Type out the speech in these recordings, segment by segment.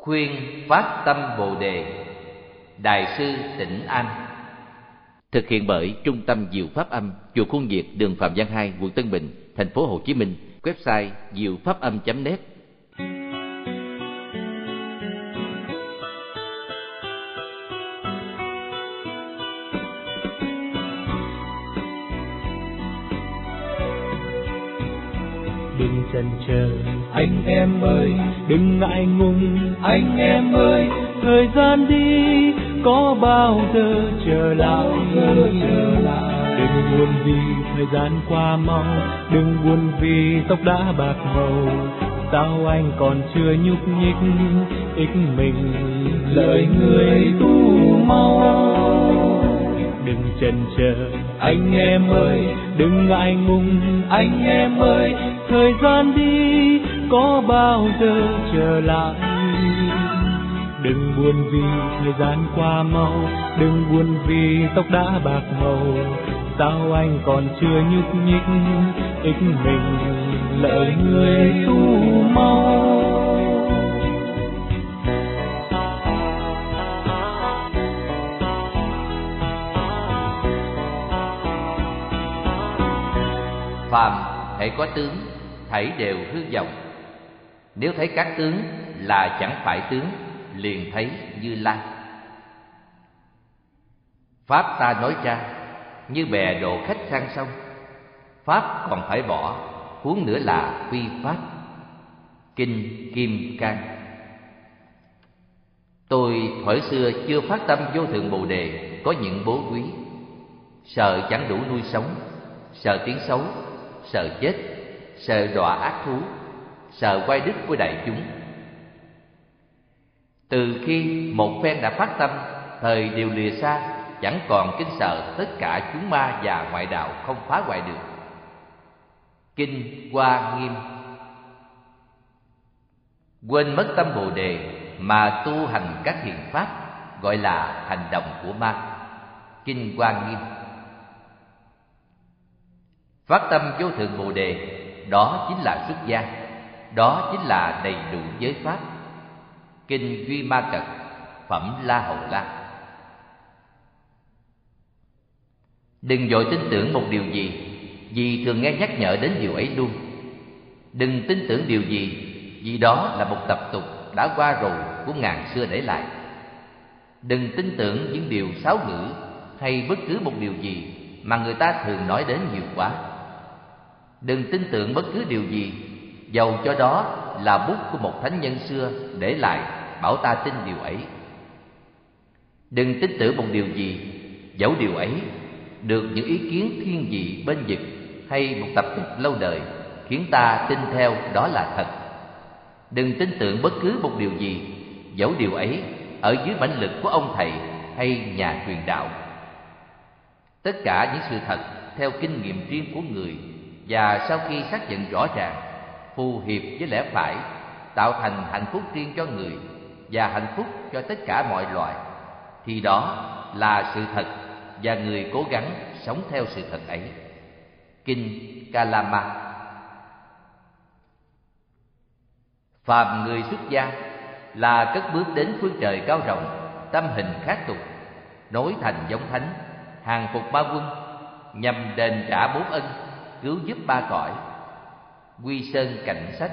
Khuyên phát tâm Bồ đề Đại sư tỉnh An Thực hiện bởi Trung tâm Diệu Pháp Âm, chùa Khuôn Việt, đường Phạm Văn Hai, quận Tân Bình, thành phố Hồ Chí Minh. Website diệu pháp âm.net chần chờ. Anh em ơi đừng ngại ngùng anh em ơi thời gian đi có bao giờ trở lại? Đừng buồn vì thời gian qua mau đừng buồn vì tóc đã bạc màu. Sao anh còn chưa nhúc nhích ích mình? Lời người tu mau. Đừng chần chờ anh em ơi đừng ngại ngùng anh em ơi thời gian đi có bao giờ trở lại? Đừng buồn vì thời gian qua mau, đừng buồn vì tóc đã bạc màu. Sao anh còn chưa nhúc nhích, ích mình lợi người tu mau? Phàm hãy có tướng thảy đều hư vọng. Nếu thấy các tướng là chẳng phải tướng, liền thấy như lai. Pháp ta nói ra như bè độ khách sang sông, pháp còn phải bỏ, huống nữa là quy pháp. Kinh kim cang. Tôi thuở xưa chưa phát tâm vô thượng bồ đề, có những bố quý. Sợ chẳng đủ nuôi sống, sợ tiếng xấu, sợ chết sợ đọa ác thú sợ quay đứt của đại chúng. Từ khi một phen đã phát tâm, thời đều lìa xa, chẳng còn kính sợ tất cả chúng ma và ngoại đạo không phá hoại được. Kinh hoa nghiêm. Quên mất tâm bồ đề mà tu hành các thiện pháp, gọi là hành động của ma. Kinh hoa nghiêm. Phát tâm vô thượng bồ đề đó chính là xuất gia. Đó chính là đầy đủ giới pháp. Kinh duy ma cật phẩm la hầu la. Đừng vội tin tưởng một điều gì, vì thường nghe nhắc nhở đến điều ấy luôn. Đừng tin tưởng điều gì, vì đó là một tập tục đã qua rồi của ngàn xưa để lại. Đừng tin tưởng những điều sáo ngữ hay bất cứ một điều gì mà người ta thường nói đến nhiều quá đừng tin tưởng bất cứ điều gì. Dầu cho đó là bút của một thánh nhân xưa để lại, bảo ta tin điều ấy. Đừng tin tưởng một điều gì. Dẫu điều ấy được những ý kiến thiên vị bên vực hay một tập tục lâu đời khiến ta tin theo đó là thật. Đừng tin tưởng bất cứ một điều gì. Dẫu điều ấy ở dưới mãnh lực của ông thầy hay nhà truyền đạo. Tất cả những sự thật theo kinh nghiệm riêng của người và sau khi xác nhận rõ ràng, phù hiệp với lẽ phải, tạo thành hạnh phúc riêng cho người và hạnh phúc cho tất cả mọi loài, thì đó là sự thật và người cố gắng sống theo sự thật ấy. Kinh kalama. Phàm người xuất gia là cất bước đến phương trời cao rộng, tâm hình khác tục, nối thành giống thánh, hàng phục ba quân, nhằm đền trả bốn ân cứu giúp ba cõi, quy sơn cảnh sách.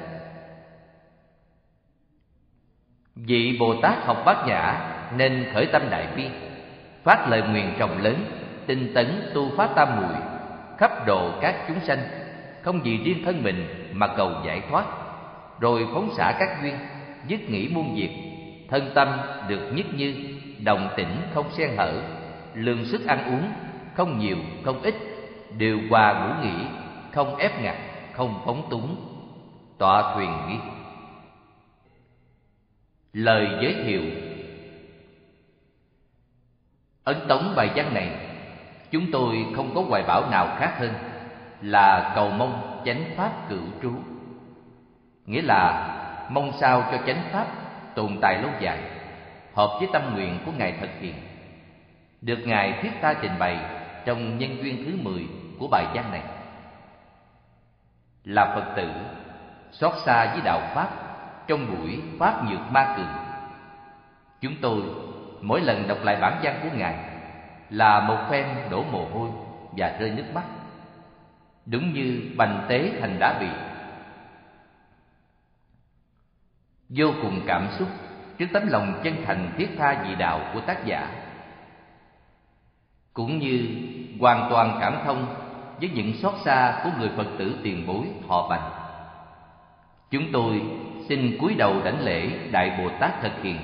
Vị bồ tát học bát nhã nên khởi tâm đại bi, phát lời nguyện rộng lớn, tinh tấn tu phát tam muội khắp độ các chúng sanh, không vì riêng thân mình mà cầu giải thoát, rồi phóng xả các duyên, dứt nghĩ muôn việc, thân tâm được nhất như, đồng tĩnh không xen hở, lương sức ăn uống không nhiều, không ít đều hòa ngủ nghỉ, không ép ngặt, không phóng túng tọa thuyền nghi. Lời giới thiệu. Ấn tống bài văn này, chúng tôi không có hoài bảo nào khác hơn là cầu mong chánh pháp cửu trú. Nghĩa là mong sao cho chánh pháp tồn tại lâu dài, hợp với tâm nguyện của ngài thực hiện. Được ngài thiết ta trình bày trong nhân duyên thứ mười của bài văn này là phật tử, xót xa với đạo pháp, trong buổi pháp nhược ma cường Chúng tôi, mỗi lần đọc lại bản văn của Ngài, là một phen đổ mồ hôi và rơi nước mắt. Đúng như bành tế thành đá bị. Vô cùng cảm xúc trước tấm lòng chân thành thiết tha vì đạo của tác giả. Cũng như hoàn toàn cảm thông với những xót xa của người Phật tử tiền bối họ bành. Chúng tôi xin cúi đầu đảnh lễ Đại Bồ Tát Thật Hiền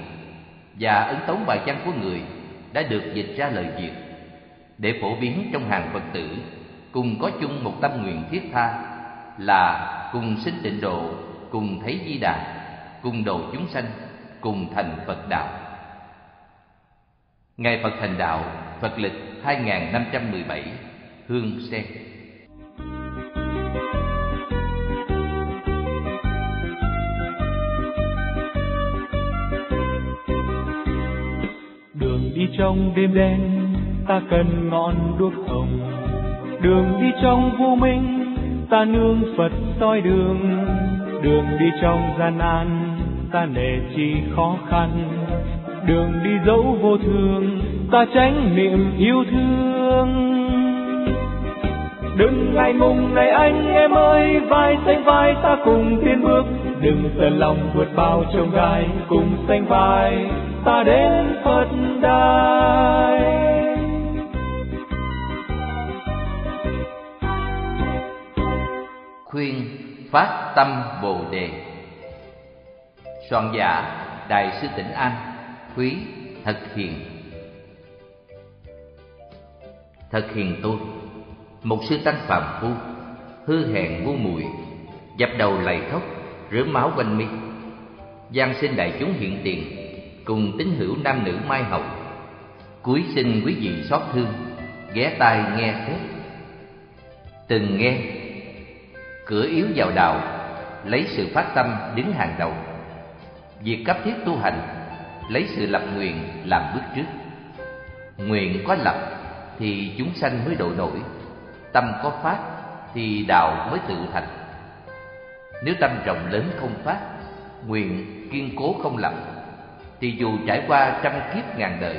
và ấn tống bài văn của người đã được dịch ra lời Việt để phổ biến trong hàng Phật tử cùng có chung một tâm nguyện thiết tha là cùng sinh tịnh độ, cùng thấy di đà, cùng độ chúng sanh, cùng thành Phật đạo. Ngày Phật thành đạo, Phật lịch 2517, Hương Sen. Đường đi trong đêm đen, ta cần ngọn đuốc hồng. Đường đi trong vô minh, ta nương Phật soi đường. Đường đi trong gian nan, ta nề chi khó khăn. Đường đi dẫu vô thường, ta tránh niệm yêu thương. Đừng ngày mùng này anh em ơi, vai sánh vai ta cùng tiến bước. Đừng sợ lòng vượt bao trông gai, cùng sánh vai ta đến Phật đài. Khuyên phát tâm Bồ đề. Soạn giả Đại sư Tỉnh An, Quý Thật Hiền. Thật hiền tôi, một sư tăng phàm phu, hư hèn ngu muội, dập đầu lạy khóc, rửa máu quanh mi, gian xin đại chúng hiện tiền, cùng tín hữu nam nữ mai hậu, cuối xin quý vị xót thương, ghé tai nghe xét. Từng nghe, cửa yếu vào đạo, lấy sự phát tâm đứng hàng đầu. Việc cấp thiết tu hành, lấy sự lập nguyện làm bước trước. Nguyện có lập thì chúng sanh mới độ nổi. Tâm có phát thì đạo mới tự thành. Nếu tâm rộng lớn không phát, nguyện kiên cố không lập, thì dù trải qua trăm kiếp ngàn đời,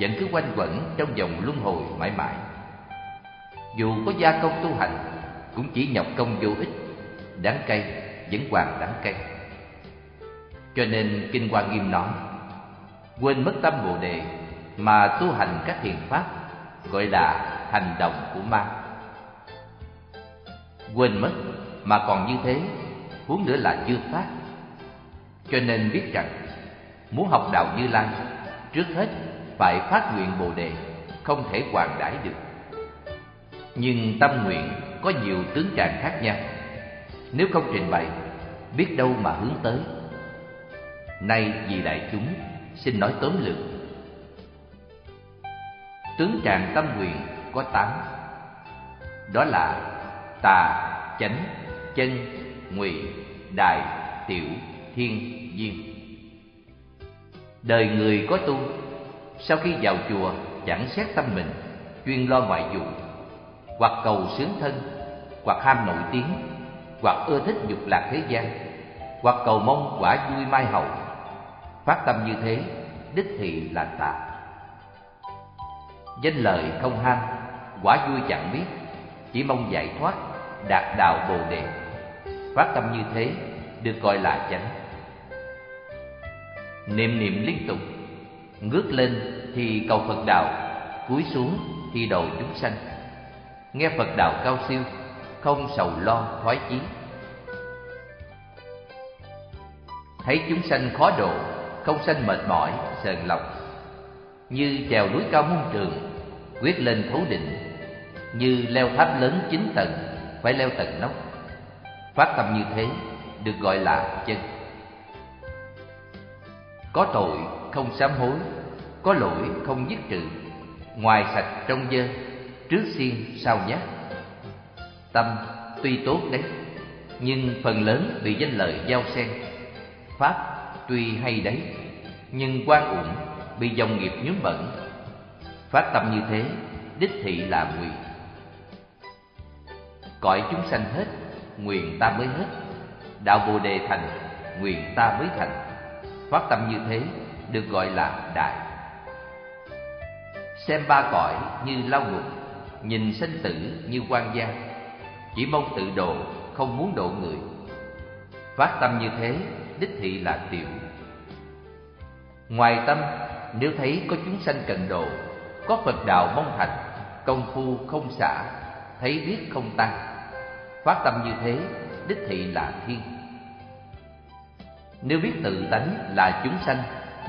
vẫn cứ quanh quẩn trong vòng luân hồi mãi mãi. Dù có gia công tu hành, cũng chỉ nhọc công vô ích, đáng cay vẫn hoàn đáng cay. cho nên kinh hoa nghiêm nói, quên mất tâm bồ đề mà tu hành các thiền pháp gọi là hành động của ma. Quên mất mà còn như thế, huống nữa là chưa phát. Cho nên biết rằng, muốn học đạo như lai, trước hết phải phát nguyện bồ đề, không thể hoàn đãi được. Nhưng tâm nguyện có nhiều tướng trạng khác nhau. Nếu không trình bày, biết đâu mà hướng tới. Nay vì đại chúng, xin nói tóm lược tướng trạng tâm nguyện có tám. Đó là tà, chánh, chân, ngụy đại tiểu, thiên viên đời người có tu, sau khi vào chùa chẳng xét tâm mình, chuyên lo ngoại vụ, hoặc cầu sướng thân, hoặc ham nổi tiếng, hoặc ưa thích dục lạc thế gian, hoặc cầu mong quả vui mai hậu. Phát tâm như thế, đích thị là tà danh lời không ham, quả vui chẳng biết. Chỉ mong giải thoát, đạt đạo bồ đề. Phát tâm như thế, được gọi là chánh. Niệm niệm liên tục, ngước lên thì cầu phật đạo, cúi xuống thì độ chúng sanh. Nghe phật đạo cao siêu, không sầu lo thoái chí. Thấy chúng sanh khó độ, không sanh mệt mỏi, sờn lòng. Như trèo núi cao muôn trường quyết lên thấu định, như leo tháp lớn chín tầng, phải leo tầng nóc. Phát tâm như thế, được gọi là chân. Có tội không sám hối, có lỗi không dứt trừ, ngoài sạch trong dơ, trước xiên sau nhát. Tâm tuy tốt đấy, nhưng phần lớn bị danh lợi giao xen. Pháp tuy hay đấy, nhưng quan uổng bị dòng nghiệp nhuốm bẩn phát tâm như thế, đích thị là nguyện. Cõi chúng sanh hết, nguyện ta mới hết. Đạo bồ đề thành, nguyện ta mới thành. Phát tâm như thế, được gọi là đại. Xem ba cõi như lao ngục, nhìn sinh tử như quan gia. Chỉ mong tự độ, không muốn độ người. Phát tâm như thế, đích thị là tiểu. Ngoài tâm, nếu thấy có chúng sanh cần độ có phật đạo mong thành, công phu không xả, thấy biết không tăng. Phát tâm như thế, đích thị là thiên. Nếu biết tự tánh là chúng sanh,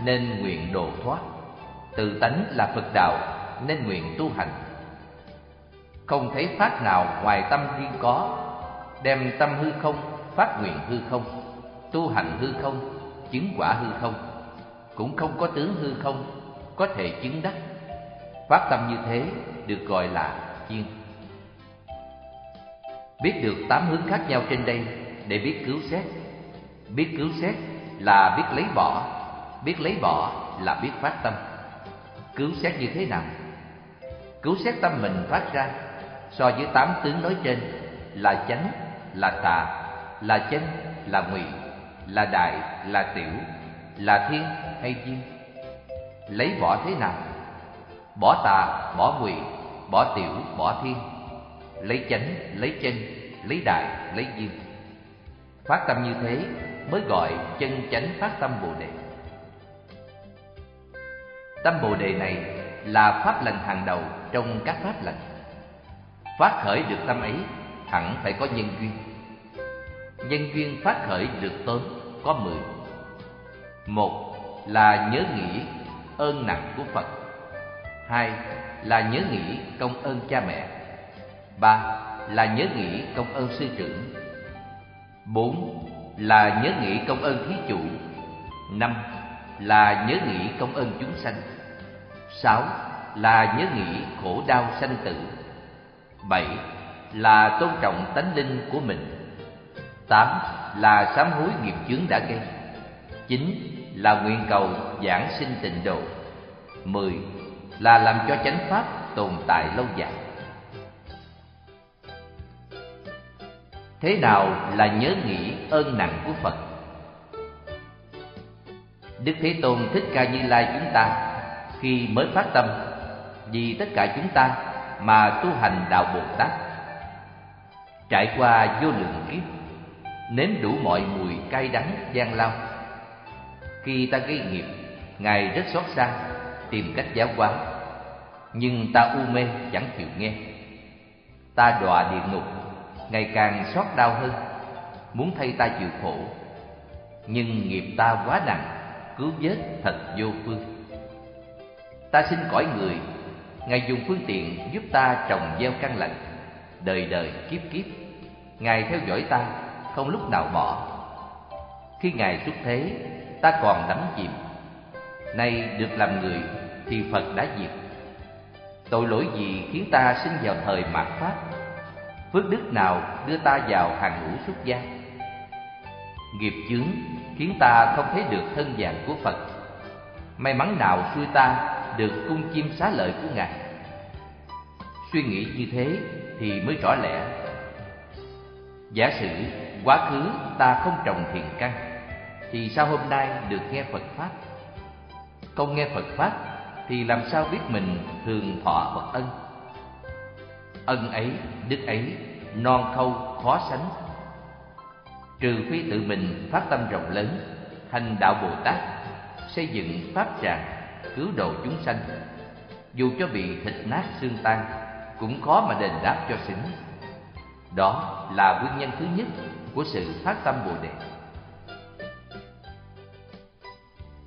nên nguyện độ thoát. Tự tánh là phật đạo, nên nguyện tu hành. Không thấy pháp nào ngoài tâm riêng có, đem tâm hư không, phát nguyện hư không, tu hành hư không, chứng quả hư không. Cũng không có tướng hư không, có thể chứng đắc phát tâm như thế được gọi là chiên biết được tám hướng khác nhau trên đây để biết cứu xét. Biết cứu xét là biết lấy bỏ, biết lấy bỏ là biết phát tâm. Cứu xét như thế nào? Cứu xét tâm mình phát ra so với tám tướng nói trên là chánh, là tà, là chân, là ngụy, là đại, là tiểu, là thiên hay duyên. Lấy bỏ thế nào? Bỏ tà, bỏ ngụy bỏ tiểu, bỏ thiên. Lấy chánh, lấy chân, lấy đại lấy diêm phát tâm như thế mới gọi chân chánh phát tâm bồ đề. Tâm bồ đề này là pháp lành hàng đầu trong các pháp lành. Phát khởi được tâm ấy, hẳn phải có nhân duyên. Nhân duyên phát khởi được tốn có mười. Một là nhớ nghĩ ơn nặng của phật hai là nhớ nghĩ công ơn cha mẹ. Ba là nhớ nghĩ công ơn sư trưởng. Bốn là nhớ nghĩ công ơn thí chủ. Năm là nhớ nghĩ công ơn chúng sanh. Sáu là nhớ nghĩ khổ đau sanh tử. Bảy là tôn trọng tánh linh của mình. Tám là sám hối nghiệp chướng đã gây. Chín là nguyện cầu giảng sinh tịnh độ. Mười là làm cho chánh pháp tồn tại lâu dài. Thế nào là nhớ nghĩ ơn nặng của phật? Đức thế tôn thích ca như lai chúng ta khi mới phát tâm vì tất cả chúng ta mà tu hành đạo bồ tát, trải qua vô lượng kiếp, nếm đủ mọi mùi cay đắng, gian lao. Khi ta gây nghiệp, ngài rất xót xa tìm cách giáo hóa nhưng ta u mê, chẳng chịu nghe. Ta đọa địa ngục, ngày càng xót đau hơn. Muốn thay ta chịu khổ, nhưng nghiệp ta quá nặng, cứu vớt thật vô phương. Ta xin cõi người, ngài dùng phương tiện giúp ta trồng gieo căn lành. Đời đời kiếp kiếp, ngài theo dõi ta, không lúc nào bỏ. Khi ngài xuất thế, ta còn đắm chìm. Nay được làm người thì phật đã diệt tội lỗi gì khiến ta sinh vào thời mạt pháp? Phước đức nào đưa ta vào hàng ngũ xuất gia? Nghiệp chướng khiến ta không thấy được thân dạng của phật. May mắn nào xui ta được cung chim xá lợi của ngài? Suy nghĩ như thế thì mới rõ lẽ. Giả sử quá khứ ta không trồng thiền căn, thì sao hôm nay được nghe phật pháp? Không nghe phật pháp thì làm sao biết mình thường thọ bậc ân? Ân ấy, đức ấy, non khâu, khó sánh. Trừ phi tự mình phát tâm rộng lớn, hành đạo bồ tát, xây dựng pháp tràng, cứu độ chúng sanh. Dù cho bị thịt nát xương tan, cũng khó mà đền đáp cho xứng đó là nguyên nhân thứ nhất của sự phát tâm bồ đề.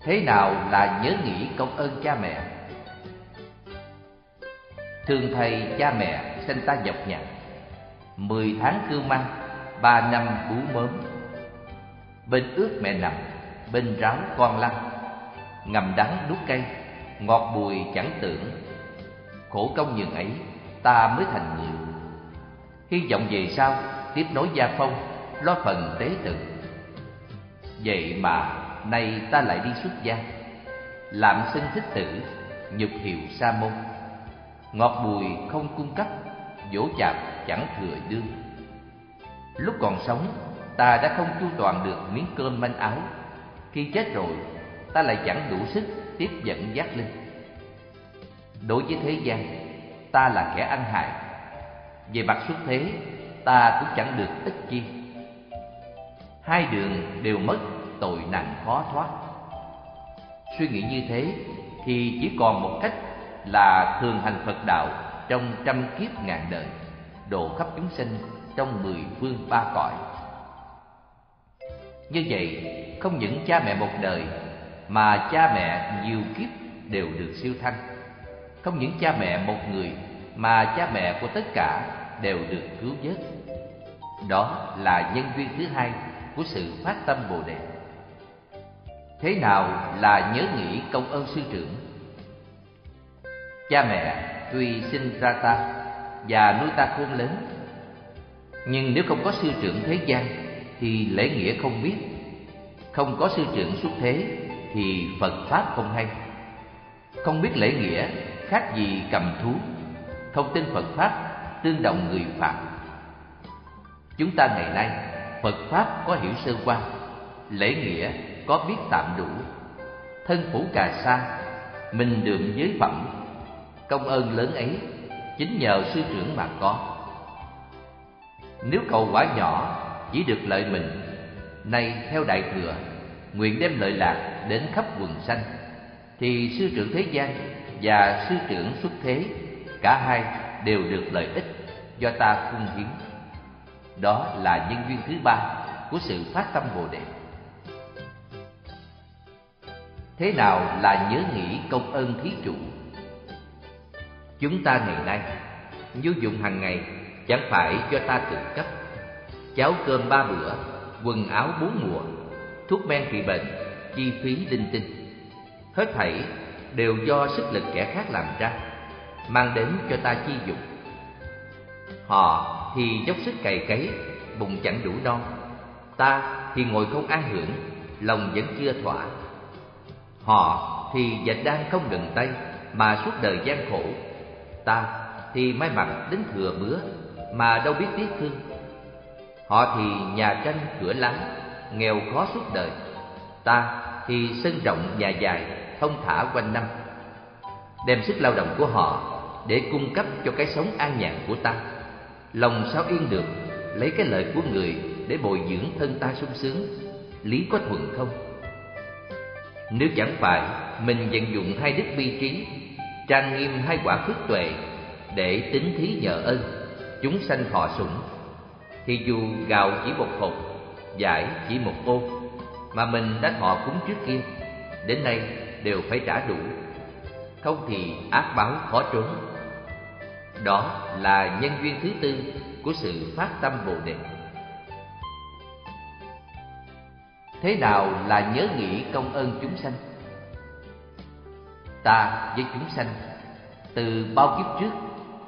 Thế nào là nhớ nghĩ công ơn cha mẹ? Thương thầy cha mẹ sinh ta nhọc nhằn mười tháng cưu mang, ba năm bú mớm. Bên ướt mẹ nằm, bên ráo con lăn. Ngầm đắng đút cây, ngọt bùi chẳng tưởng. Khổ công nhường ấy, ta mới thành người. Hy vọng về sau, tiếp nối gia phong, lo phần tế tự. Vậy mà nay ta lại đi xuất gia làm sinh thích tử nhục hiệu sa môn ngọt bùi không cung cấp dỗ chạp chẳng thừa đương lúc còn sống ta đã không chu toàn được miếng cơm manh áo khi chết rồi ta lại chẳng đủ sức tiếp dẫn giác linh. Đối với thế gian, ta là kẻ ăn hại. Về mặt xuất thế, ta cũng chẳng được ích chi. Hai đường đều mất, tội nặng khó thoát. Suy nghĩ như thế thì chỉ còn một cách là thường hành Phật đạo trong trăm kiếp ngàn đời, độ khắp chúng sinh trong mười phương ba cõi. Như vậy, không những cha mẹ một đời mà cha mẹ nhiều kiếp đều được siêu thăng. Không những cha mẹ một người mà cha mẹ của tất cả đều được cứu vớt. Đó là nhân duyên thứ hai của sự phát tâm Bồ đề. Thế nào là nhớ nghĩ công ơn sư trưởng? Cha mẹ tuy sinh ra ta và nuôi ta khôn lớn, nhưng nếu không có sư trưởng thế gian thì lễ nghĩa không biết, không có sư trưởng xuất thế thì Phật pháp không hay. Không biết lễ nghĩa khác gì cầm thú, không tin Phật pháp tương đồng người phạm. Chúng ta ngày nay Phật pháp có hiểu sơ qua, lễ nghĩa có biết tạm đủ, thân phủ cà sa, mình đượm giới phẩm, công ơn lớn ấy chính nhờ sư trưởng mà có. Nếu cầu quả nhỏ chỉ được lợi mình, nay theo đại thừa, nguyện đem lợi lạc đến khắp quần sanh, thì sư trưởng thế gian và sư trưởng xuất thế, cả hai đều được lợi ích do ta cung hiến. Đó là nhân duyên thứ ba của sự phát tâm Bồ đề. Thế nào là nhớ nghĩ công ơn thí chủ? Chúng ta ngày nay nhu dụng hàng ngày chẳng phải do ta tự cấp. Cháo cơm ba bữa, quần áo bốn mùa, thuốc men trị bệnh, chi phí linh tinh. Hết thảy đều do sức lực kẻ khác làm ra, mang đến cho ta chi dụng. Họ thì dốc sức cày cấy, bụng chẳng đủ no. Ta thì ngồi không an hưởng, lòng vẫn chưa thỏa. Họ thì dệt đang không ngừng tay, mà suốt đời gian khổ. Ta thì may mắn đến thừa bữa, mà đâu biết tiếc thương. Họ thì nhà tranh cửa láng, nghèo khó suốt đời. Ta thì sân rộng nhà dài, thông thả quanh năm. Đem sức lao động của họ để cung cấp cho cái sống an nhàn của ta lòng sao yên được lấy cái lợi của người để bồi dưỡng thân ta sung sướng lý có thuận không nếu chẳng phải mình vận dụng hai đức bi trí, trang nghiêm hai quả phước tuệ để tính thí nhờ ơn, chúng sanh thọ sủng, thì dù gạo chỉ một hộp, giải chỉ một ô, mà mình đã thọ cúng trước kia, đến nay đều phải trả đủ không thì ác báo khó trốn đó là nhân duyên thứ tư của sự phát tâm Bồ Đề. Thế nào là nhớ nghĩ công ơn chúng sanh? Ta với chúng sanh, từ bao kiếp trước,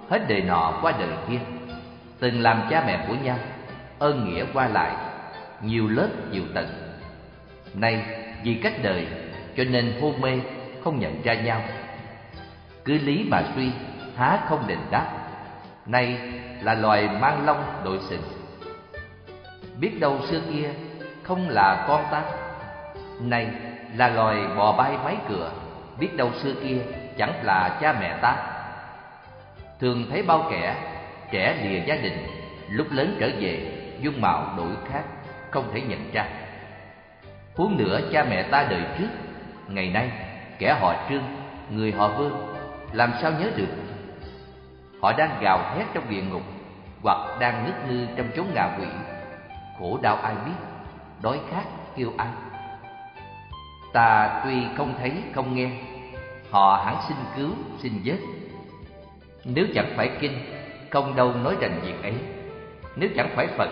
hết đời nọ qua đời kia, từng làm cha mẹ của nhau, ơn nghĩa qua lại, nhiều lớp, nhiều tầng. Nay, vì cách đời, cho nên hôn mê, không nhận ra nhau. Cứ lý mà suy, há không đền đáp. Nay là loài mang long đội sừng. Biết đâu xưa kia không là con ta. Này, là loài bò bay máy cửa, biết đâu xưa kia chẳng là cha mẹ ta. Thường thấy bao kẻ trẻ lìa gia đình, lúc lớn trở về, dung mạo đổi khác, không thể nhận ra. Huống nữa cha mẹ ta đời trước, ngày nay, kẻ họ trương, người họ vương, làm sao nhớ được? Họ đang gào thét trong địa ngục, Hoặc đang ngất ngư trong chốn ngạ quỷ. Khổ đau ai biết. Đói khát kêu ăn. Ta tuy không thấy, không nghe, Họ hẳn xin cứu, xin vớt Nếu chẳng phải kinh, Không đâu nói rành việc ấy Nếu chẳng phải Phật,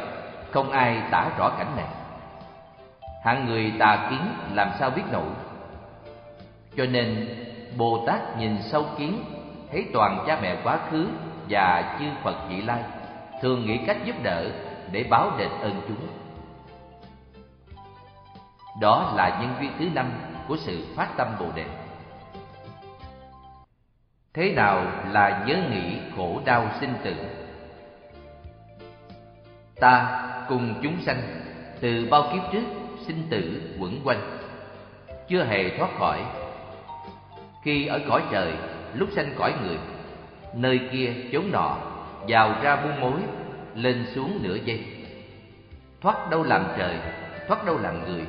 Không ai tả rõ cảnh này Hạng người tà kiến làm sao biết nổi Cho nên, Bồ Tát nhìn sâu kiến, thấy toàn cha mẹ quá khứ và chư Phật vị lai, thường nghĩ cách giúp đỡ để báo đền ơn chúng. Đó là nhân duyên thứ năm của sự phát tâm Bồ đề. Thế nào là nhớ nghĩ khổ đau sinh tử? Ta cùng chúng sanh từ bao kiếp trước sinh tử quẩn quanh. chưa hề thoát khỏi. Khi ở cõi trời, lúc sanh cõi người, nơi kia chốn nọ, vào ra buôn mối, lên xuống nửa giây. Thoát đâu làm trời, thoát đâu làm người,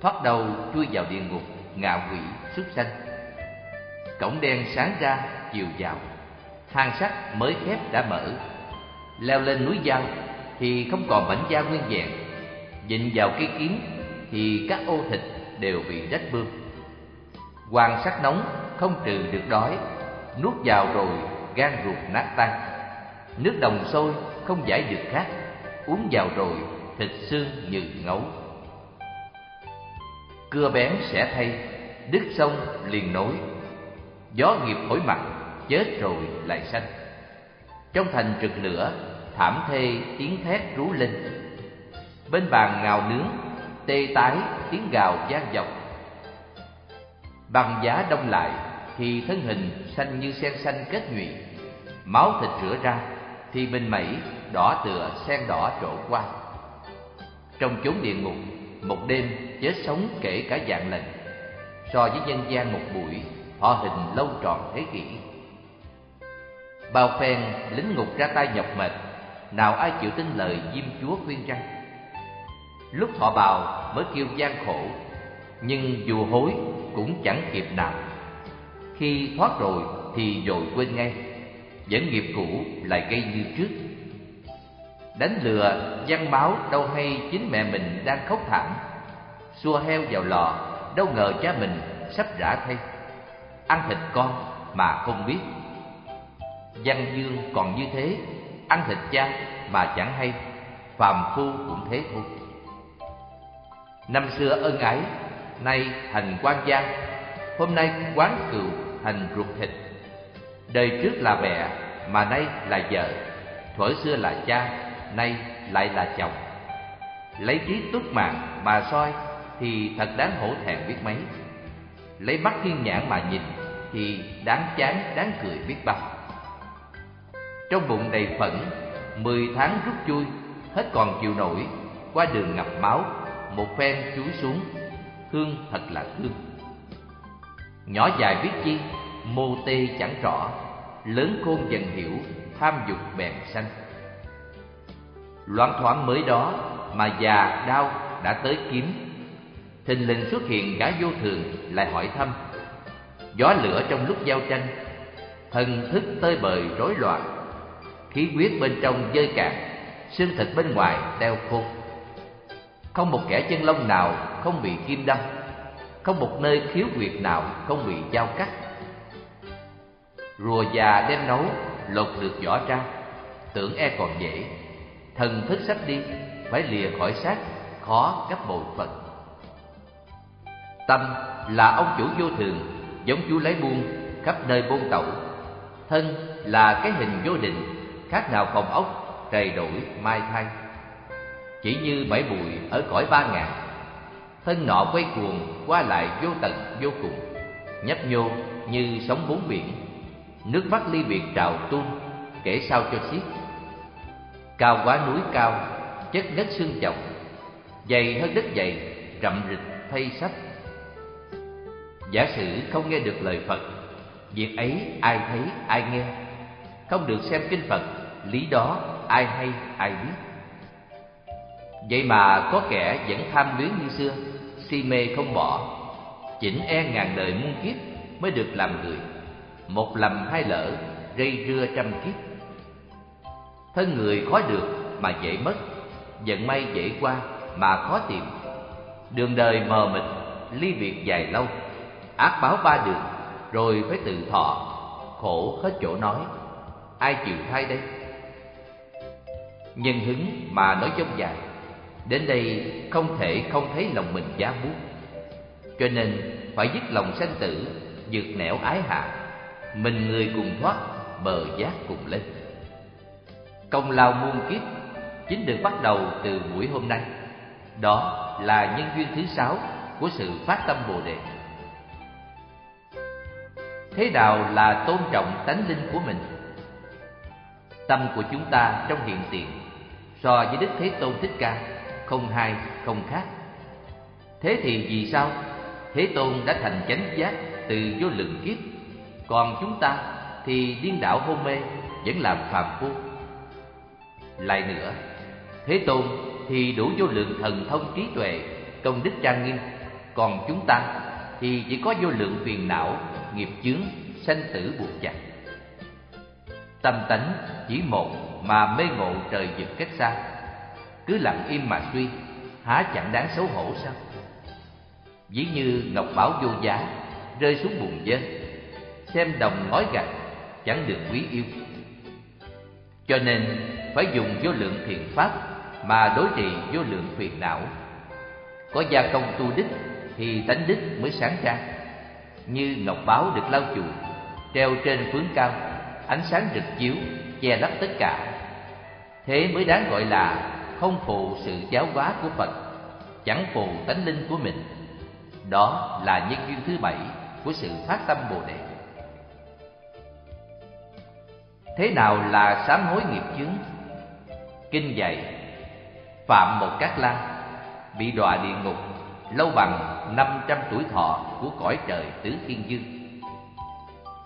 thoát đầu chui vào địa ngục, ngạ quỷ, súc sanh. Cổng đen sáng ra, chiều vào, hang sắt mới khép đã mở. Leo lên núi dao thì không còn mảnh da nguyên vẹn, dịnh vào cây kiếm thì các ô thịt đều bị rách bươm. Quan sát nóng không trừ được đói, nuốt vào rồi gan ruột nát tan. Nước đồng sôi không giải được khát, uống vào rồi thịt xương như ngấu. Cưa bén sẽ thay, đứt sông liền nối. Gió nghiệp thổi mặt, chết rồi lại sanh. Trong thành trực lửa, thảm thê tiếng thét rú lên. Bên bàn ngào nướng, tê tái tiếng gào vang dọc. Bằng giá đông lại thì thân hình xanh như sen xanh kết nhụy, máu thịt rửa ra thì bên mẩy đỏ tựa sen đỏ trổ qua. Trong chốn địa ngục, một đêm chết sống kể cả dạng lần, so với nhân gian một buổi, họ hình lâu tròn thế kỷ. Bao phen lính ngục ra tay nhọc mệt, nào ai chịu tin lời diêm chúa khuyên răng. Lúc họ bào mới kêu gian khổ, nhưng dù hối cũng chẳng kịp nào. Khi thoát rồi thì rồi quên ngay, vẫn nghiệp cũ lại gây như trước Đánh lừa, văn báo đâu hay chính mẹ mình đang khóc thảm. Xua heo vào lò, đâu ngờ cha mình sắp rã thay. Ăn thịt con mà không biết. Văn dương còn như thế Ăn thịt cha mà chẳng hay. Phàm phu cũng thế thôi. Năm xưa ân ái Nay thành quan gia. Hôm nay quán cừu thành ruột thịt. Đời trước là mẹ Mà nay là vợ. Thuở xưa là cha nay lại là chồng. Lấy trí túc mạng mà soi thì thật đáng hổ thẹn biết mấy. Lấy mắt thiên nhãn mà nhìn thì đáng chán, đáng cười biết bao. Trong bụng đầy phẫn, mười tháng rút chui, hết còn chịu nổi, qua đường ngập máu, một phen chúi xuống, thương thật là thương. Nhỏ dài biết chi, mô tê chẳng rõ, lớn khôn dần hiểu, tham dục bèn sanh. Loáng thoáng mới đó mà già đau đã tới kiếm Thình lình xuất hiện gã vô thường lại hỏi thăm, Gió lửa trong lúc giao tranh, Thần thức tơi bời rối loạn, Khí huyết bên trong dơi cạn, Xương thịt bên ngoài đeo khô Không một kẻ chân lông nào không bị kim đâm, Không một nơi khiếu huyệt nào không bị dao cắt. Rùa già đem nấu, lột được vỏ ra, Tưởng e còn dễ thần thức sắp đi, phải lìa khỏi xác, khó gấp bội phận tâm là ông chủ vô thường, giống chú lấy buôn khắp nơi buôn tẩu. Thân là cái hình vô định, khác nào phòng ốc, trầy đổi mai thay. Chỉ như bãi bụi ở cõi ba ngàn, thân nọ quay cuồng qua lại vô tận, vô cùng. Nhấp nhô như sóng bốn biển, nước mắt ly biệt trào tuôn kể sao cho xiết. Cao quá núi cao, chất đất xương chồng. Dày hơn đất dày, rậm rịch thay sách Giả sử không nghe được lời Phật Việc ấy ai thấy ai nghe. Không được xem kinh Phật Lý đó ai hay ai biết. Vậy mà có kẻ vẫn tham luyến như xưa Si mê không bỏ. Chỉnh e ngàn đời muôn kiếp Mới được làm người. Một lầm hai lỡ Gây rưa trăm kiếp. Thân người khó được mà dễ mất Vận may dễ qua mà khó tìm. Đường đời mờ mịt, ly biệt dài lâu Ác báo ba đường, rồi phải tự thọ Khổ hết chỗ nói. Ai chịu thay đây? Nhân hứng mà nói dông dài Đến đây không thể không thấy lòng mình giá buốt, Cho nên phải dứt lòng sanh tử Dược nẻo ái hạ Mình người cùng thoát Bờ giác cùng lên. Công lao muôn kiếp chính được bắt đầu từ buổi hôm nay. Đó là nhân duyên thứ sáu của sự phát tâm Bồ đề. Thế nào là tôn trọng tánh linh của mình? Tâm của chúng ta trong hiện tiền, so với Đức Thế Tôn Thích Ca, không hai, không khác. Thế thì vì sao? Thế Tôn đã thành chánh giác từ vô lượng kiếp, Còn chúng ta thì điên đảo hôn mê Vẫn làm phàm phu lại nữa. Thế Tôn thì đủ vô lượng thần thông trí tuệ Công đức trang nghiêm. Còn chúng ta thì chỉ có vô lượng phiền não Nghiệp chướng, sanh tử buộc chặt. Tâm tánh chỉ một mà mê ngộ trời vực cách xa. Cứ lặng im mà suy Há chẳng đáng xấu hổ sao? Ví như ngọc bảo vô giá Rơi xuống bùn dơ Xem đồng ngói gạch Chẳng được quý yêu. Cho nên phải dùng vô lượng thiện pháp Mà đối trị vô lượng phiền não Có gia công tu đích Thì tánh đích mới sáng ra Như ngọc báo được lau chùi, Treo trên phướng cao, Ánh sáng rực chiếu Che lấp tất cả Thế mới đáng gọi là Không phụ sự giáo hóa của Phật, Chẳng phụ tánh linh của mình đó là nhân duyên thứ bảy của sự phát tâm Bồ Đề. Thế nào là sám hối nghiệp chướng? Kinh dạy Phạm một cát la Bị đọa địa ngục Lâu bằng năm trăm tuổi thọ Của cõi trời tứ thiên dương.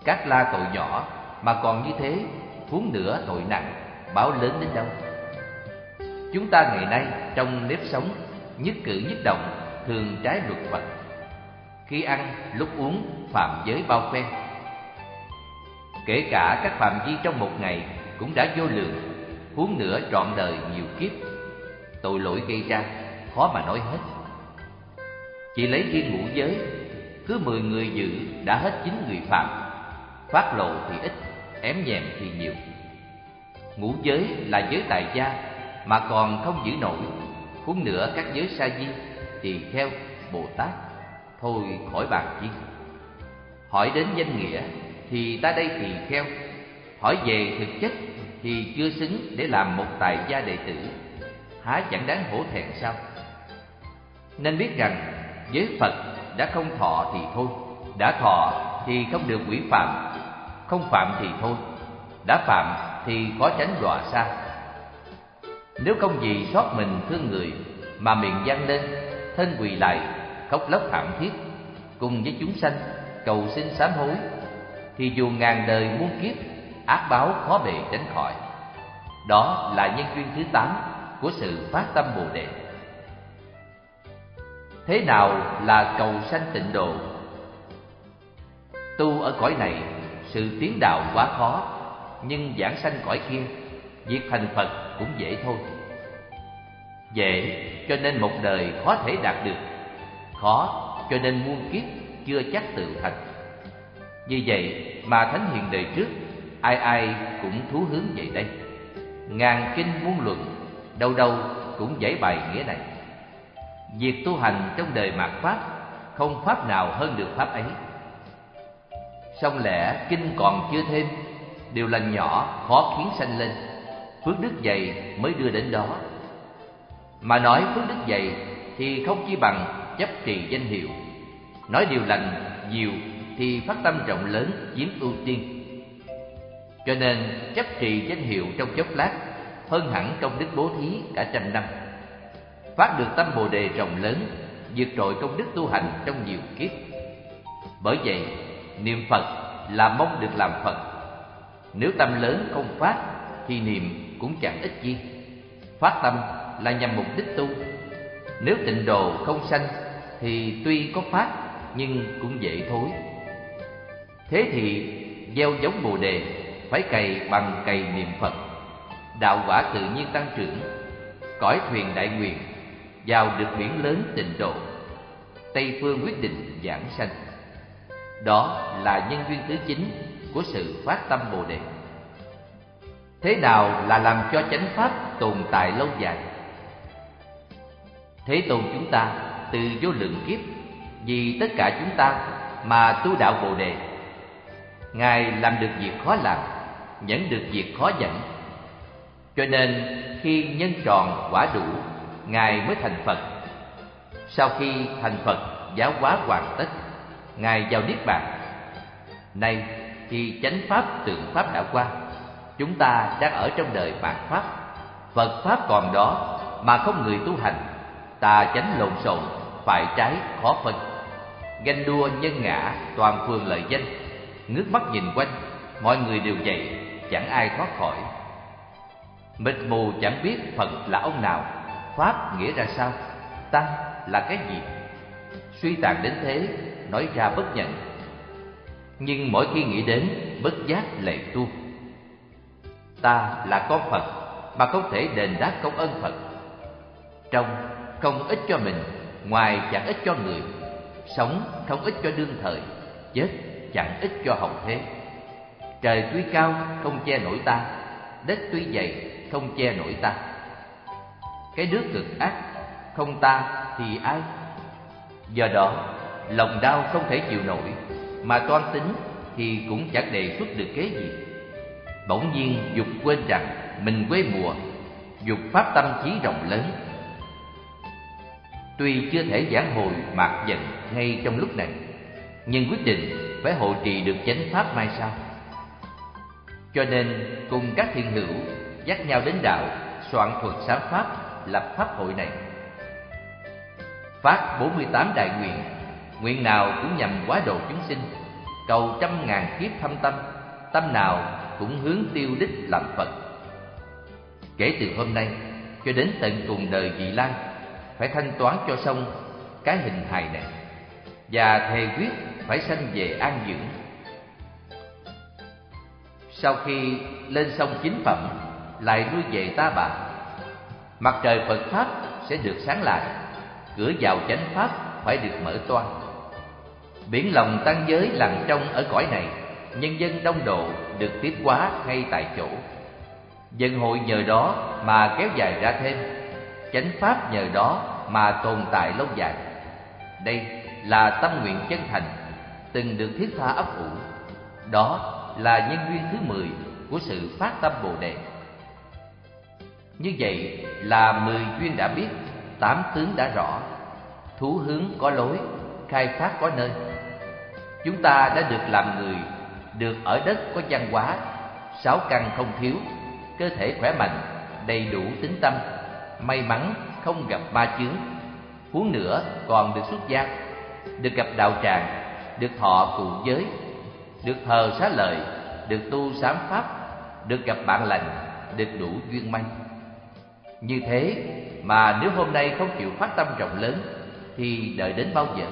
Cát la tội nhỏ Mà còn như thế Huống nữa tội nặng Báo lớn đến đâu? Chúng ta ngày nay trong nếp sống Nhất cử nhất động Thường trái luật Phật. Khi ăn, lúc uống, phạm giới bao phen. Kể cả các phạm vi trong một ngày cũng đã vô lượng. Huống nữa trọn đời nhiều kiếp. Tội lỗi gây ra, khó mà nói hết. Chỉ lấy riêng ngũ giới Cứ mười người giữ đã hết chín người phạm. Phát lộ thì ít, ém nhèm thì nhiều. Ngũ giới là giới tài gia Mà còn không giữ nổi. Huống nữa các giới sa di, tỳ kheo, Bồ Tát. Thôi khỏi bàn chi. Hỏi đến danh nghĩa thì ta đây thì kheo. Hỏi về thực chất thì chưa xứng để làm một tài gia đệ tử. Há chẳng đáng hổ thẹn sao? Nên biết rằng với phật đã không thọ thì thôi, đã thọ thì không được quỷ phạm. Không phạm thì thôi, đã phạm thì có tránh đọa xa. Nếu không vì xót mình thương người mà miệng vang lên, thân quỳ lại, khóc lóc thảm thiết, cùng với chúng sanh cầu xin sám hối, thì dù ngàn đời muôn kiếp ác báo khó bề tránh khỏi. Đó là nhân duyên thứ tám của sự phát tâm bồ đề. Thế nào là cầu sanh tịnh độ? Tu ở cõi này, sự tiến đạo quá khó, nhưng giảng sanh cõi kia, việc thành phật cũng dễ thôi. Dễ cho nên một đời khó thể đạt được, khó cho nên muôn kiếp chưa chắc tự thành. Như vậy mà thánh hiền đời trước ai ai cũng thú hướng về đây. Ngàn kinh muôn luận, đâu đâu cũng giải bài nghĩa này. Việc tu hành trong đời mạt pháp không pháp nào hơn được pháp ấy. Song lẽ kinh còn chưa thêm điều lành nhỏ khó khiến sanh lên. Phước đức dày mới đưa đến đó. Mà nói phước đức dày thì không chỉ bằng chấp trì danh hiệu. Nói điều lành nhiều thì phát tâm rộng lớn chiếm ưu tiên cho nên chấp trì danh hiệu trong chốc lát, hơn hẳn công đức bố thí cả trăm năm. Phát được tâm bồ đề rộng lớn, vượt trội công đức tu hành trong nhiều kiếp. Bởi vậy, niệm phật là mong được làm phật. Nếu tâm lớn không phát, thì niệm cũng chẳng ích gì. Phát tâm là nhằm mục đích tu. Nếu tịnh đồ không sanh, thì tuy có phát, nhưng cũng dễ thối. Thế thì, gieo giống bồ đề phải cày bằng cày niệm phật. Đạo quả tự nhiên tăng trưởng cõi thuyền đại nguyện vào được biển lớn tịnh độ. Tây phương quyết định giảng sanh. Đó là nhân duyên thứ chín của sự phát tâm bồ đề. Thế nào là làm cho chánh pháp tồn tại lâu dài? Thế tôn chúng ta từ vô lượng kiếp vì tất cả chúng ta mà tu đạo Bồ đề. Ngài làm được việc khó làm, nhẫn được việc khó nhẫn. Cho nên khi nhân tròn quả đủ, Ngài mới thành Phật. Sau khi thành Phật giáo hóa hoàn tất, Ngài vào niết bàn. Nay khi chánh pháp tượng pháp đã qua, chúng ta đang ở trong đời bản pháp. Phật pháp còn đó mà không người tu hành, ta chánh lộn xộn, phải trái khó phân Ganh đua nhân ngã toàn phường lợi danh Ngước mắt nhìn quanh Mọi người đều vậy Chẳng ai thoát khỏi. Mịt mù chẳng biết Phật là ông nào Pháp nghĩa ra sao Tăng là cái gì? Suy tàn đến thế, Nói ra bất nhận. Nhưng mỗi khi nghĩ đến, Bất giác lệ tu. Ta là con Phật, Mà không thể đền đáp công ơn Phật. Trong không ích cho mình, Ngoài chẳng ích cho người. Sống không ích cho đương thời, Chết chẳng ích cho hậu thế. Trời tuy cao, không che nổi ta. Đất tuy dày, không che nổi ta. Cái nước cực ác, không ta thì ai? Do đó, lòng đau không thể chịu nổi, Mà toan tính thì cũng chẳng đề xuất được kế gì. Bỗng nhiên, dục quên rằng mình quê mùa, Dục pháp tâm trí rộng lớn. Tuy chưa thể giảng hồi mạc dần ngay trong lúc này, Nhưng quyết định phải hộ trì được chánh pháp mai sau. Cho nên, cùng các thiện hữu dắt nhau đến đạo, Soạn thuật sáng pháp, lập pháp hội này. Phát 48 đại nguyện Nguyện nào cũng nhằm quá độ chúng sinh, Cầu trăm ngàn kiếp thâm tâm Tâm nào cũng hướng tiêu đích làm Phật. Kể từ hôm nay cho đến tận cùng đời vị lai Phải thanh toán cho xong cái hình hài này. Và thề quyết phải sanh về an dưỡng. Sau khi lên xong chính phẩm, Lại lui về ta bà. Mặt trời Phật Pháp sẽ được sáng lại, Cửa vào chánh Pháp phải được mở toan Biển lòng tăng giới lặng trong ở cõi này, Nhân dân đông độ được tiếp quá ngay tại chỗ. Dân hội nhờ đó mà kéo dài ra thêm, Chánh Pháp nhờ đó mà tồn tại lâu dài. Đây là tâm nguyện chân thành, Từng được thiết tha ấp ủ. Đó là nhân duyên thứ mười của sự phát tâm Bồ Đề. Như vậy là mười duyên đã biết, Tám tướng đã rõ. Thú hướng có lối, Khai phát có nơi. Chúng ta đã được làm người, Được ở đất có văn hóa, Sáu căn không thiếu, Cơ thể khỏe mạnh, Đầy đủ tính tâm, May mắn không gặp ma chướng, Huống nữa còn được xuất gia, Được gặp đạo tràng, Được thọ cụ giới được thờ xá lợi Được tu sám pháp Được gặp bạn lành Được đủ duyên may. Như thế mà nếu hôm nay không chịu phát tâm rộng lớn Thì đợi đến bao giờ?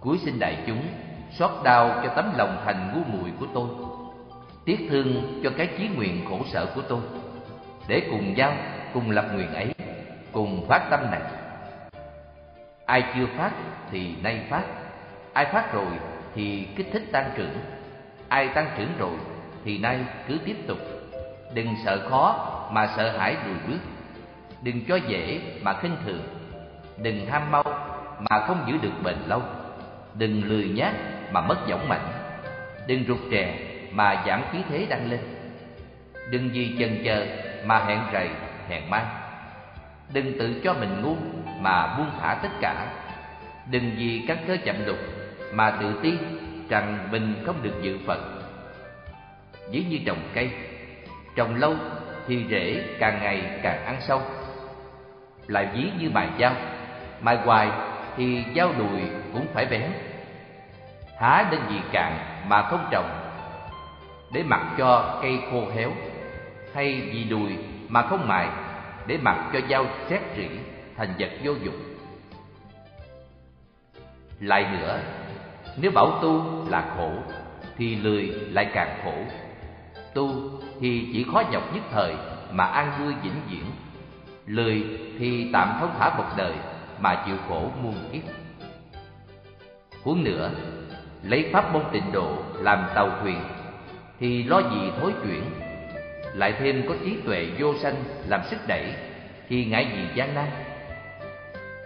Cuối xin đại chúng Xót đau cho tấm lòng thành ngu muội của tôi Tiếc thương cho cái chí nguyện khổ sở của tôi Để cùng giao, cùng lập nguyện ấy Cùng phát tâm này. Ai chưa phát thì nay phát Ai phát rồi thì kích thích tăng trưởng. Ai tăng trưởng rồi thì nay cứ tiếp tục. Đừng sợ khó mà sợ hãi lùi bước. Đừng cho dễ mà khinh thường. Đừng ham mau mà không giữ được bền lâu. Đừng lười nhác mà mất dũng mạnh Đừng rụt rè mà giảm khí thế đang lên. Đừng vì chần chờ mà hẹn rầy, hẹn mai. Đừng tự cho mình ngu mà buông thả tất cả. Đừng vì căn cơ chậm lục mà tự tin rằng mình không được dự Phật. Ví như trồng cây, Trồng lâu thì rễ càng ngày càng ăn sâu. Lại ví như mài dao, Mài hoài thì dao đùi cũng phải bén. Há đến gì cạn mà không trồng, Để mặc cho cây khô héo, Hay vì đùi mà không mài, Để mặc cho dao xét rỉ thành vật vô dụng. Lại nữa nếu bảo tu là khổ, Thì lười lại càng khổ. Tu thì chỉ khó nhọc nhất thời Mà an vui vĩnh viễn. Lười thì tạm thông thả một đời Mà chịu khổ muôn kiếp. Huống nữa, Lấy pháp môn tịnh độ làm tàu thuyền, Thì lo gì thối chuyển? Lại thêm có trí tuệ vô sanh làm sức đẩy, Thì ngại gì gian nan?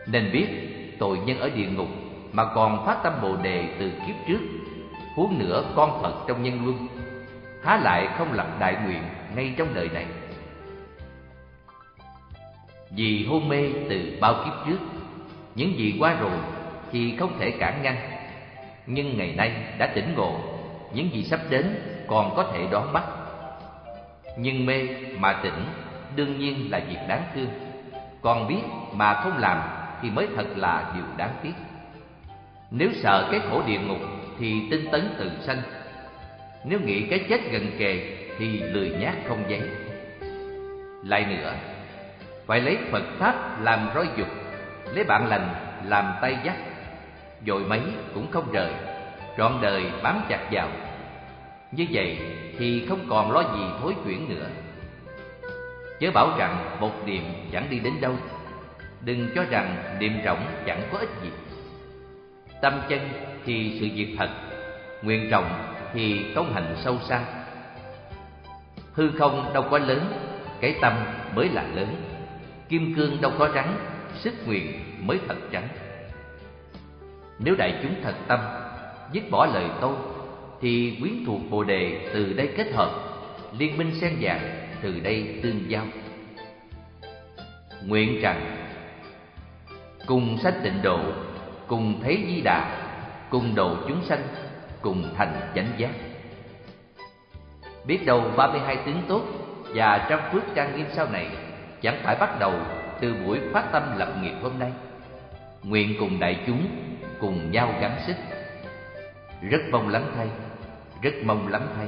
Nên biết tội nhân ở địa ngục mà còn phát tâm Bồ Đề từ kiếp trước, Huống nữa con Phật trong nhân luân, Há lại không lập đại nguyện ngay trong đời này. Vì hôn mê từ bao kiếp trước, Những gì qua rồi thì không thể cản ngăn. Nhưng ngày nay đã tỉnh ngộ, Những gì sắp đến còn có thể đoán bắt. Nhưng mê mà tỉnh đương nhiên là việc đáng thương, Còn biết mà không làm thì mới thật là điều đáng tiếc. Nếu sợ cái khổ địa ngục thì tinh tấn tự sanh. Nếu nghĩ cái chết gần kề thì lười nhác không giấy Lại nữa, phải lấy Phật Pháp làm roi dục Lấy bạn lành làm tay dắt. Dội mấy cũng không rời Trọn đời bám chặt vào. Như vậy thì không còn lo gì thối chuyển nữa. Chớ bảo rằng một niệm chẳng đi đến đâu. Đừng cho rằng niệm rộng chẳng có ích gì. Tâm chân thì sự việc thật, Nguyện rộng thì công hành sâu xa. Hư không đâu có lớn, Cái tâm mới là lớn. Kim cương đâu có rắn, Sức nguyện mới thật trắng Nếu đại chúng thật tâm, Dứt bỏ lời tôi Thì quyến thuộc Bồ Đề từ đây kết hợp, Liên minh sen vàng từ đây tương giao. Nguyện rằng, Cùng sách tịnh độ Cùng thấy di đà, Cùng độ chúng sanh, Cùng thành chánh giác. Biết đâu 32 tướng tốt Và trăm phước trang nghiêm sau này Chẳng phải bắt đầu từ buổi phát tâm lập nghiệp hôm nay. Nguyện cùng đại chúng Cùng nhau gắn sức. Rất mong lắm thay, Rất mong lắm thay.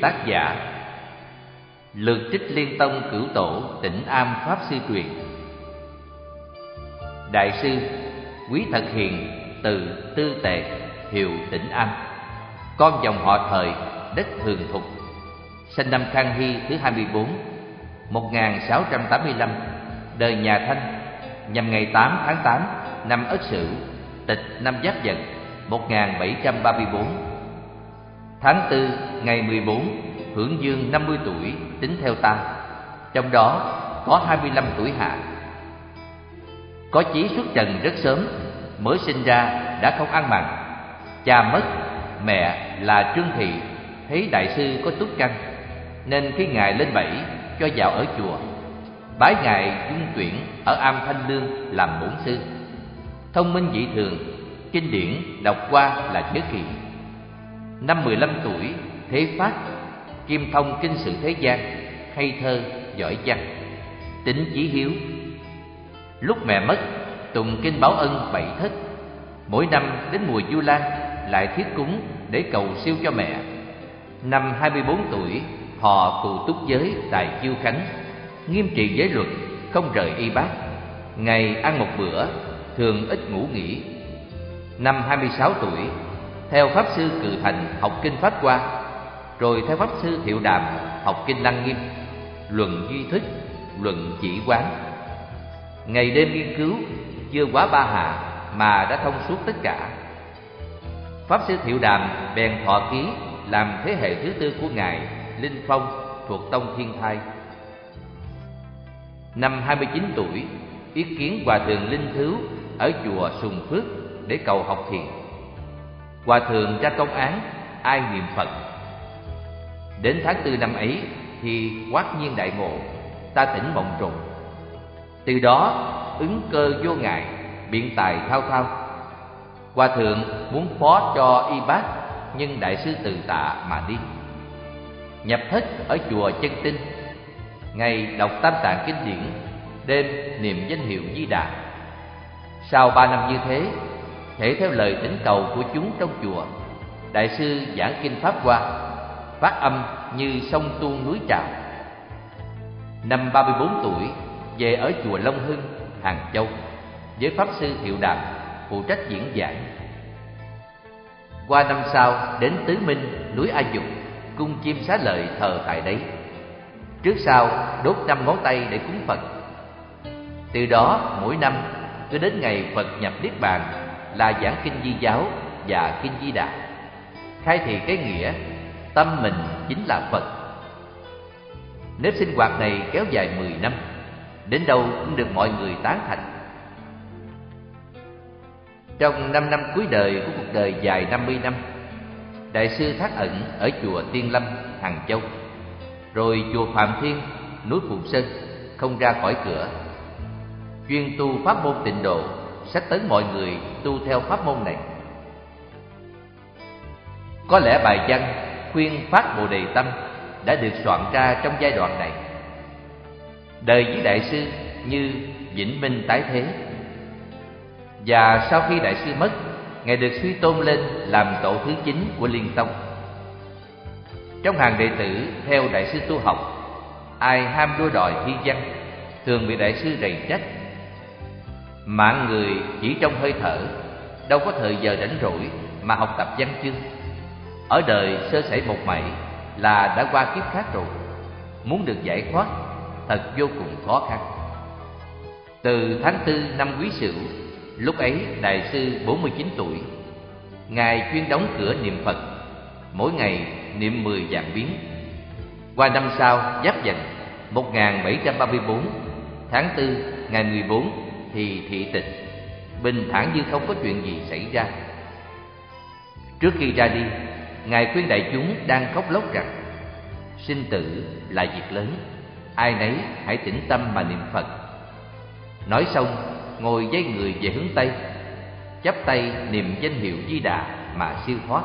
Tác giả Lược trích liên tông cửu tổ, tỉnh Am Pháp Sư truyền. Đại sư Quý Thật Hiền từ Tư Tề, Hiệu Tỉnh Am. Con dòng họ thời, đất thường thục. Sinh năm Khang Hy thứ 24 1685 Đời nhà Thanh. Nhằm ngày 8 tháng 8 năm Ất Sửu Tịch năm Giáp Dần 1734 Tháng 4 ngày 14 Hưởng dương 50 tuổi tính theo ta. Trong đó có 25 tuổi hạ. Có chí xuất trần rất sớm Mới sinh ra đã không ăn mặn. Cha mất, mẹ là Trương Thị Thấy đại sư có túc căn Nên khi Ngài lên bảy cho vào ở chùa Bái Ngài dung tuyển ở Am Thanh Lương làm bổn sư. Thông minh dị thường, kinh điển đọc qua là chớ kỳ. Năm 15 tuổi, thế phát Kim thông kinh sự thế gian Hay thơ, giỏi văn. Tính chí hiếu. Lúc mẹ mất tùng kinh báo ân bảy thất. Mỗi năm đến mùa du lan lại thiết cúng để cầu siêu cho mẹ. Năm 24 tuổi họ tù túc giới tại chiêu khánh. Nghiêm trì giới luật không rời y bác. Ngày ăn một bữa thường ít ngủ nghỉ. Năm 26 tuổi theo pháp sư cự thành học kinh pháp qua rồi theo pháp sư thiệu đàm học kinh lăng nghiêm, luận duy thức, luận chỉ quán. Ngày đêm nghiên cứu chưa quá ba hạ mà đã thông suốt tất cả. Pháp sư thiệu đàm bèn thọ ký làm thế hệ thứ tư của ngài linh phong thuộc tông thiên thai. Năm 29 tuổi, ý kiến hòa thượng linh thứ ở chùa sùng phước để cầu học thiền hòa thượng ra công án ai niệm phật? Đến tháng tư năm ấy thì quát nhiên đại ngộ, ta tỉnh mộng trùng. Từ đó, ứng cơ vô ngại, biện tài thao thao. Hòa thượng muốn phó cho y bác, nhưng đại sư từ tạ mà đi. Nhập thất ở chùa chân tinh, ngày đọc tam tạng kinh điển, đêm niệm danh hiệu di đà. Sau ba năm như thế thể theo lời tính cầu của chúng trong chùa đại sư giảng kinh pháp qua, phát âm như sông tuôn núi trào năm 34 tuổi về ở chùa Long Hưng, Hàng Châu với pháp sư Thiệu Đạt phụ trách diễn giảng. Qua năm sau đến Tứ Minh, núi A Dục, cung chim xá lợi thờ tại đấy. Trước sau đốt năm ngón tay để cúng Phật. Từ đó mỗi năm cứ đến ngày Phật nhập niết bàn là giảng kinh Di giáo và kinh Di Đà. Khai thị cái nghĩa tâm mình chính là Phật. Nếp sinh hoạt này kéo dài 10 năm, đến đâu cũng được mọi người tán thành. Trong năm năm cuối đời của cuộc đời dài 50 năm, Đại sư Thác Ẩn ở chùa Tiên Lâm, Hàng Châu, rồi chùa Phạm Thiên, núi Phụng Sơn, không ra khỏi cửa. Chuyên tu pháp môn tịnh độ, sẽ tấn mọi người tu theo pháp môn này. Có lẽ bài văn khuyên phát Bồ Đề Tâm đã được soạn ra trong giai đoạn này. Đời với Đại sư như vĩnh minh tái thế và sau khi đại sư mất, ngài được suy tôn lên làm tổ thứ chín của liên tông trong hàng đệ tử theo đại sư tu học, ai ham đua đòi thi văn, thường bị đại sư rầy trách mạng người chỉ trong hơi thở, đâu có thời giờ rảnh rỗi mà học tập văn chương. Ở đời sơ sẩy một mảy là đã qua kiếp khác rồi. Muốn được giải thoát, thật vô cùng khó khăn. Từ tháng tư năm quý sửu, Lúc ấy đại sư 49 tuổi, Ngài chuyên đóng cửa niệm Phật, Mỗi ngày niệm 10 dạng biến. Qua năm sau giáp dần 1734 Tháng 4 ngày 14 thì thị tịch Bình thản như không có chuyện gì xảy ra. Trước khi ra đi, Ngài khuyên đại chúng đang khóc lóc rằng, Sinh tử là việc lớn, Ai nấy hãy tĩnh tâm mà niệm Phật. Nói xong, ngồi với người về hướng Tây, chắp tay niệm danh hiệu Di Đà mà siêu thoát.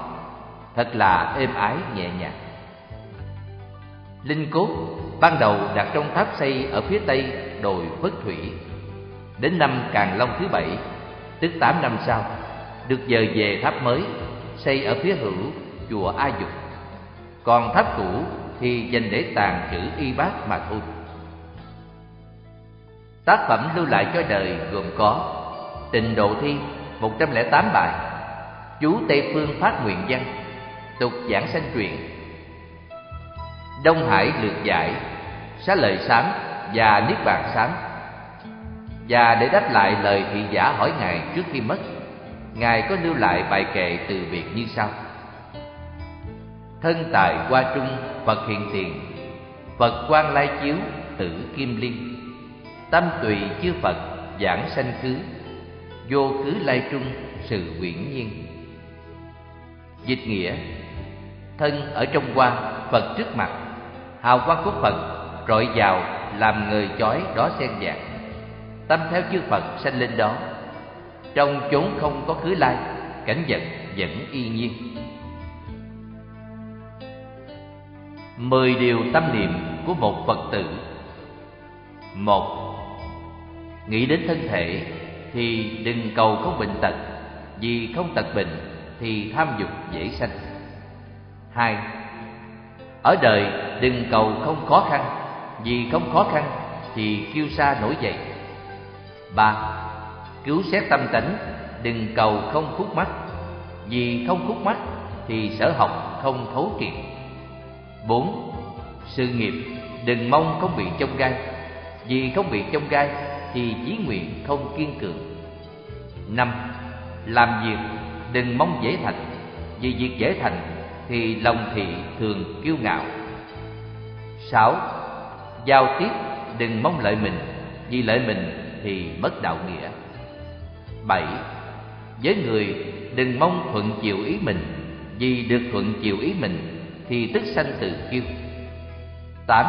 Thật là êm ái, nhẹ nhàng. Linh cốt ban đầu đặt trong tháp xây ở phía tây đồi Phất Thủy. Đến năm càn Long thứ bảy, tức tám năm sau Được dời về tháp mới xây ở phía hữu chùa A Dục. Còn tháp cũ thì dành để tàn trữ y bát mà thôi. Tác phẩm lưu lại cho đời gồm có tình Độ Thi 108 bài Chú Tây Phương Phát Nguyện Văn Tục Giảng Sanh Truyền Đông Hải Lược Giải Xá Lợi Sám và Niết Bàn Sám. Và để đáp lại lời thị giả hỏi Ngài trước khi mất, Ngài có lưu lại bài kệ từ biệt như sau. Thân tài qua trung, Phật hiện tiền. Phật quan lai chiếu, tử kim liên. Tâm tùy chư Phật, giảng sanh khứ Vô khứ lai trung, sự quyển nhiên. Dịch nghĩa, Thân ở trong quan Phật trước mặt. Hào quang của Phật, rọi vào, làm người chói đó xen vàng Tâm theo chư Phật sanh lên đó. Trong chốn không có khứ lai, Cảnh vật vẫn y nhiên. Mười điều tâm niệm của một Phật tử. Một, nghĩ đến thân thể thì đừng cầu không bệnh tật, vì không tật bệnh thì tham dục dễ sanh. Hai, ở đời đừng cầu không khó khăn, vì không khó khăn thì kiêu sa nổi dậy ba, cứu xét tâm tánh đừng cầu không khúc mắt vì không khúc mắt thì sở học không thấu triệt. Bốn, sự nghiệp đừng mong không bị trông gai. Vì không bị trông gai thì chí nguyện không kiên cường. Năm, làm việc đừng mong dễ thành. Vì việc dễ thành thì lòng thị thường kiêu ngạo. Sáu, giao tiếp đừng mong lợi mình. Vì lợi mình thì mất đạo nghĩa. Bảy, với người đừng mong thuận chiều ý mình, vì được thuận chiều ý mình thì tức sanh tự kiêu. Tám,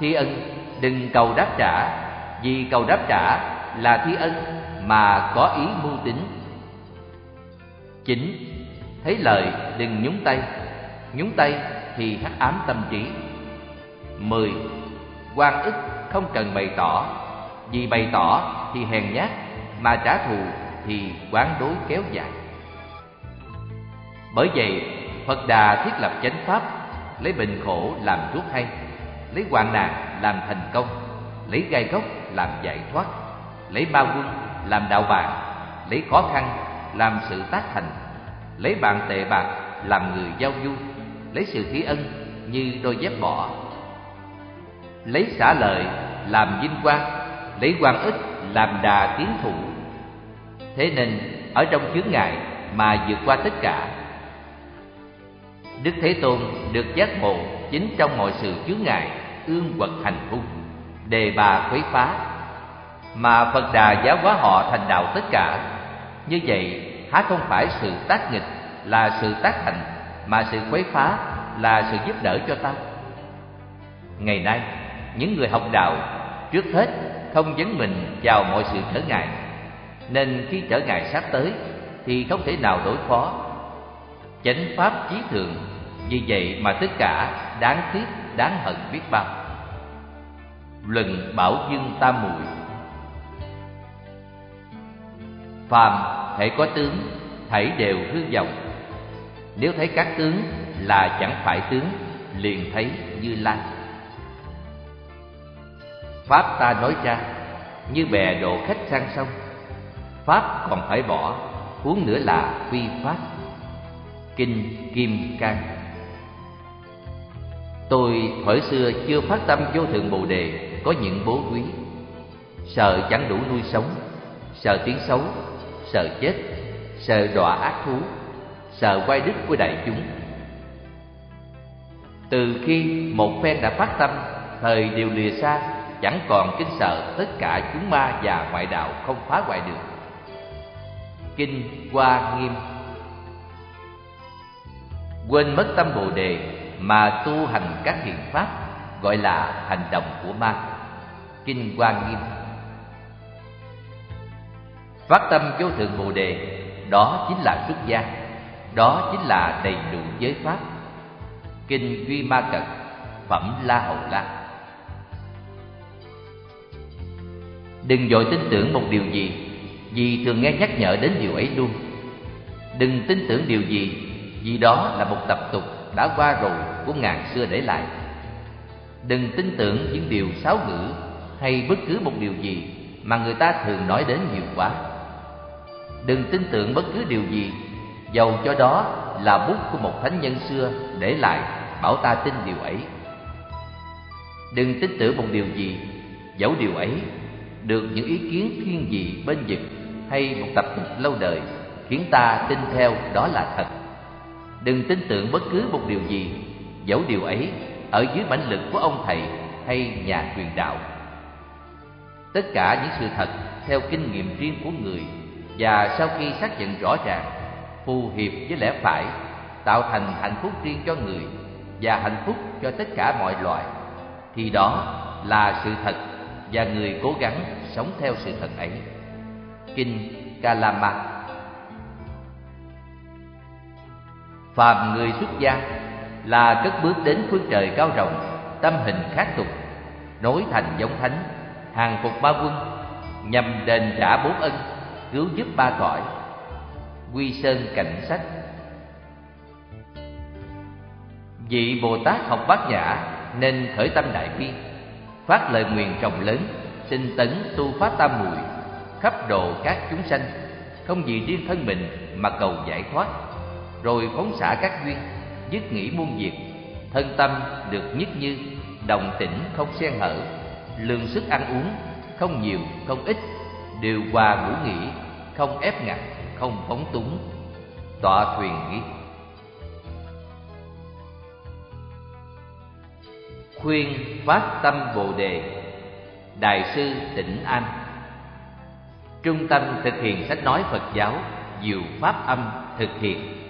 thi ân, đừng cầu đáp trả, vì cầu đáp trả là thi ân mà có ý mưu tính. Chín, thấy lời đừng nhúng tay nhúng tay thì hắc ám tâm trí. Mười, quan ức không cần bày tỏ vì bày tỏ thì hèn nhát, mà trả thù thì quán đối kéo dài. Bởi vậy, phật đà thiết lập chánh pháp, lấy bệnh khổ làm thuốc hay, lấy hoạn nạn làm thành công, lấy gai gốc làm giải thoát, lấy ba quân làm đạo bạn, lấy khó khăn làm sự tác thành, lấy bạn tệ bạc làm người giao du, lấy sự thí ân như đôi dép bỏ lấy xả lợi làm vinh quang lấy quan ức, làm đà tiến thủ. Thế nên, ở trong chướng ngại mà vượt qua tất cả, đức thế tôn được giác ngộ chính trong mọi sự chướng ngại, ương quật hành hung, đề bà quấy phá. Mà phật đà giáo hóa họ thành đạo tất cả. Như vậy, há không phải sự tác nghịch là sự tác thành mà sự quấy phá là sự giúp đỡ cho ta? Ngày nay, những người học đạo trước hết không dấn mình vào mọi sự trở ngại. Nên khi trở ngại sắp tới, thì không thể nào đối phó. Chánh pháp chí thượng, vì vậy mà tất cả đáng tiếc, đáng hận biết bao. Luận bảo dương tam muội. Phàm thể có tướng, thảy đều hư vọng. Nếu thấy các tướng là chẳng phải tướng, liền thấy như lai pháp ta nói ra như bè độ khách sang sông, pháp còn phải bỏ, huống nữa là quy pháp. Kinh kim cang. Tôi thời xưa chưa phát tâm vô thượng bồ đề, có những bố quý. Sợ chẳng đủ nuôi sống, sợ tiếng xấu, sợ chết, sợ đọa ác thú, sợ quay đức của đại chúng. Từ khi một phen đã phát tâm, thời đều lìa xa chẳng còn kinh sợ tất cả chúng ma và ngoại đạo không phá hoại được. Kinh hoa nghiêm. Quên mất tâm bồ đề mà tu hành các thiện pháp, gọi là hành động của ma. Kinh hoa nghiêm. Phát tâm vô thượng bồ đề, đó chính là xuất gia, đó chính là đầy đủ giới pháp. Kinh duy ma cật phẩm la hầu la. Đừng vội tin tưởng một điều gì, vì thường nghe nhắc nhở đến điều ấy luôn. Đừng tin tưởng điều gì, vì đó là một tập tục đã qua rồi của ngàn xưa để lại. Đừng tin tưởng những điều sáo ngữ hay bất cứ một điều gì mà người ta thường nói đến nhiều quá. Đừng tin tưởng bất cứ điều gì, dầu cho đó là bút của một thánh nhân xưa để lại, bảo ta tin điều ấy. Đừng tin tưởng một điều gì, dẫu điều ấy được những ý kiến thiên vị bên vực hay một tập tục lâu đời khiến ta tin theo đó là thật. Đừng tin tưởng bất cứ một điều gì, dẫu điều ấy ở dưới mãnh lực của ông thầy hay nhà truyền đạo. Tất cả những sự thật theo kinh nghiệm riêng của người và sau khi xác nhận rõ ràng, phù hợp với lẽ phải, tạo thành hạnh phúc riêng cho người và hạnh phúc cho tất cả mọi loài, thì đó là sự thật và người cố gắng sống theo sự thật ấy. Kinh kalama phàm người xuất gia là cất bước đến phương trời cao rộng, tâm hình khác tục, nối thành giống thánh, hàng phục ba quân, nhằm đền trả bốn ân, cứu giúp ba cõi, quy sơn cảnh sách vị bồ tát học bát nhã nên khởi tâm đại bi phát lời nguyện rộng lớn sinh tấn tu phá tam muội, khắp độ các chúng sanh, không vì riêng thân mình mà cầu giải thoát. Rồi phóng xả các duyên, dứt nghĩ muôn việc, thân tâm được nhất như, đồng tĩnh không xen hở, lương sức ăn uống không nhiều, không ít, điều hòa ngủ nghỉ, không ép ngặt, không phóng túng, tọa thuyền nghĩ. Khuyên phát tâm bồ đề. Đại sư tịnh an. Trung tâm thực hiện sách nói phật giáo, diệu pháp âm thực hiện.